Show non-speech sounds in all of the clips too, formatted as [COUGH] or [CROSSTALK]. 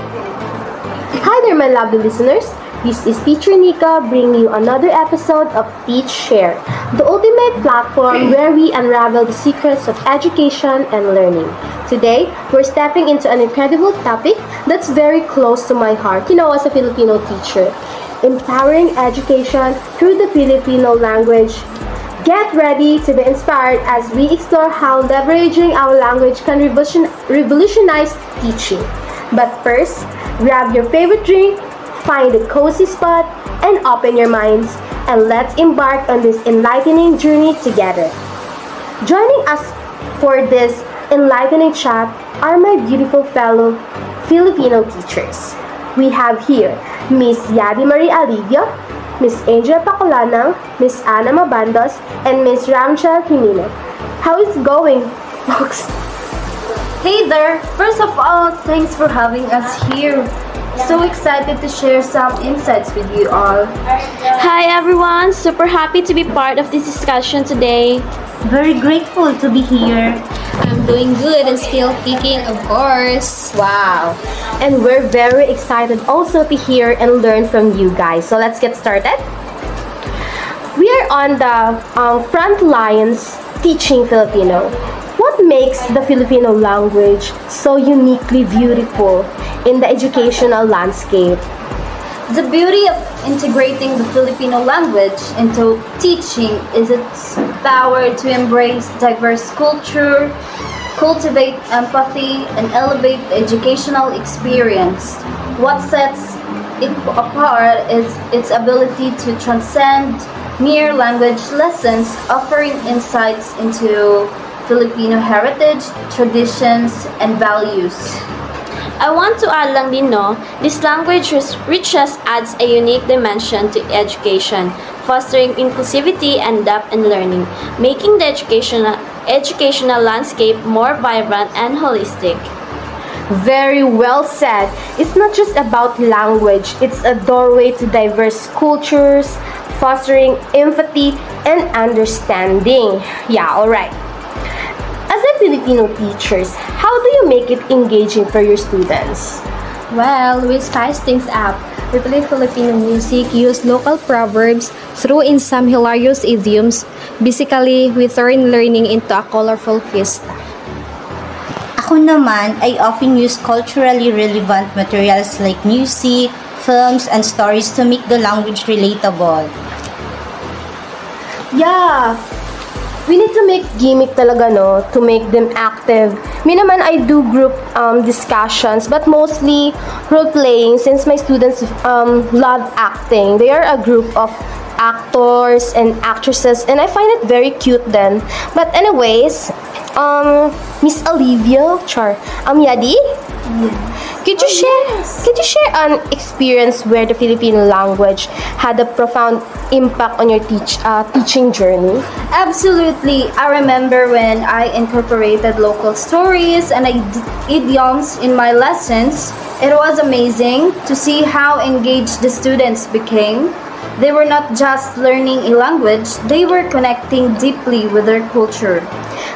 Hi there, my lovely listeners. This is Teacher Nika bringing you another episode of Teach Share, the ultimate platform where we unravel the secrets of education and learning. Today, we're stepping into an incredible topic that's very close to my heart, you know, as a Filipino teacher empowering education through the Filipino language. Get ready to be inspired as we explore how leveraging our language can revolution- revolutionize teaching. But first, grab your favorite drink, find a cozy spot, and open your minds, and let's embark on this enlightening journey together. Joining us for this enlightening chat are my beautiful fellow Filipino teachers. We have here Miss Yadi Marie Alivio, Miss Angel Pacolanang, Miss Ana Mabandos, and Miss Ramchel Jimeno. How is it going, folks? Hey there! First of all, thanks for having us here. So excited to share some insights with you all. Hi everyone, super happy to be part of this discussion today. Very grateful to be here. I'm doing good and skill picking, of course. Wow. And we're very excited also to hear and learn from you guys. So let's get started. We are on the um, front lines teaching Filipino. Makes the Filipino language so uniquely beautiful in the educational landscape? The beauty of integrating the Filipino language into teaching is its power to embrace diverse culture, cultivate empathy, and elevate the educational experience. What sets it apart is its ability to transcend mere language lessons, offering insights into Filipino heritage, traditions, and values. I want to add lang din no, this language richness adds a unique dimension to education, fostering inclusivity and depth in learning, making the educational, educational landscape more vibrant and holistic. Very well said. It's not just about language, it's a doorway to diverse cultures, fostering empathy and understanding. Yeah, alright. As a Filipino teachers, how do you make it engaging for your students? Well, we spice things up. We play Filipino music, use local proverbs, throw in some hilarious idioms. Basically, we turn learning into a colorful feast. Ako naman, I often use culturally relevant materials like music, films, and stories to make the language relatable. Yeah, we need to make gimmick talaga, no? To make them active. Me naman, I do group um, discussions, but mostly role-playing since my students um, love acting. They are a group of actors and actresses, and I find it very cute then. But anyways, um, Miss Olivia, char, um, Yadi? Could you share could you share an experience where the Filipino language had a profound impact on your teach uh, teaching journey? Absolutely. I remember when I incorporated local stories and idioms in my lessons. It was amazing to see how engaged the students became. They were not just learning a language, they were connecting deeply with their culture.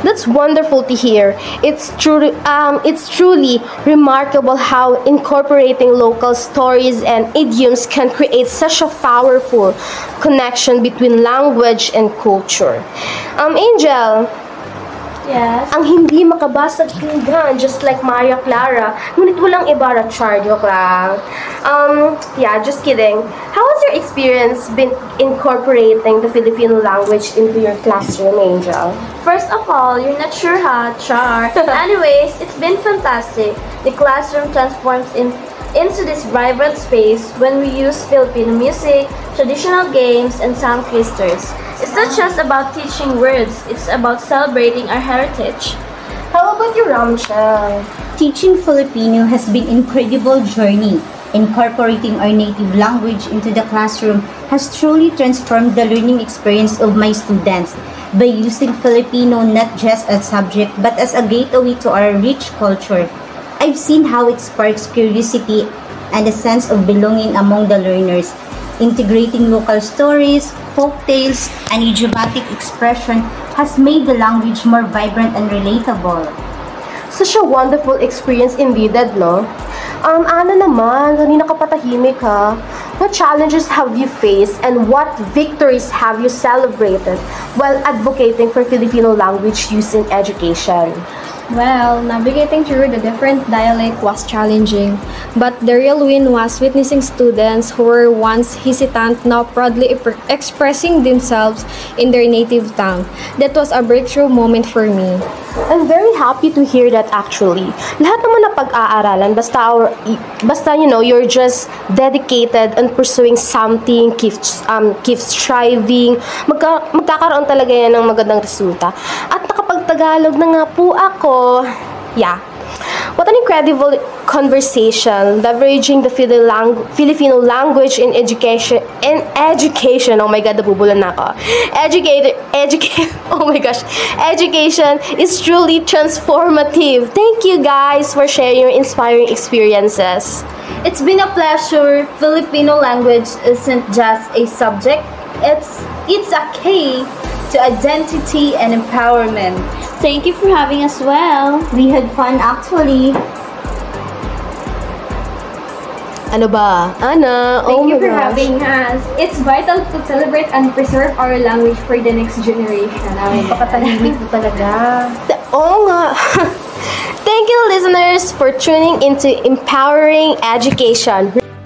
That's wonderful to hear. It's truly, um, it's truly remarkable how incorporating local stories and idioms can create such a powerful connection between language and culture. Um, Angel, Yes. ang hindi makabasag pinggan, just like Maria Clara. Ngunit walang ibara char, joke lang. Um, yeah, just kidding. How has your experience been incorporating the Filipino language into your classroom, Angel? First of all, you're not sure ha, Char. [LAUGHS] Anyways, it's been fantastic. The classroom transforms in, into this vibrant space when we use Filipino music, traditional games, and tongue twisters. It's not just about teaching words, it's about celebrating our heritage. How about you, Ramchel? Teaching Filipino has been incredible journey. Incorporating our native language into the classroom has truly transformed the learning experience of my students by using Filipino not just as a subject but as a gateway to our rich culture. I've seen how it sparks curiosity and a sense of belonging among the learners. Integrating local stories, folk tales, and idiomatic expression has made the language more vibrant and relatable. Such a wonderful experience indeed, no? Um, Ana naman, kanina ka patahimik ha. What challenges have you faced and what victories have you celebrated while advocating for Filipino language use in education? Well, navigating through the different dialect was challenging, but the real win was witnessing students who were once hesitant now proudly expressing themselves in their native tongue. That was a breakthrough moment for me. I'm very happy to hear that actually. Lahat naman na pag-aaralan, basta, our, basta you know, you're just dedicated and pursuing something, keep, um, keep striving, magka, magkakaroon talaga yan ng magandang resulta. At nakapag-Tagalog na nga po ako. Yeah. What an incredible conversation, leveraging the Filipino language in education. In education, oh my God, nabubulan na ako. Educator, educate, [LAUGHS] oh my gosh, education is truly transformative. Thank you guys for sharing your inspiring experiences. It's been a pleasure. Filipino language isn't just a subject, it's it's a key to identity and empowerment. Thank you for having us well. We had fun actually. Ano ba? Ana, oh Thank you for gosh. having us. It's vital to celebrate and preserve our language for the next generation. Napakatahimik mo talaga. Oo nga. [LAUGHS] Thank you, listeners, for tuning into Empowering Education.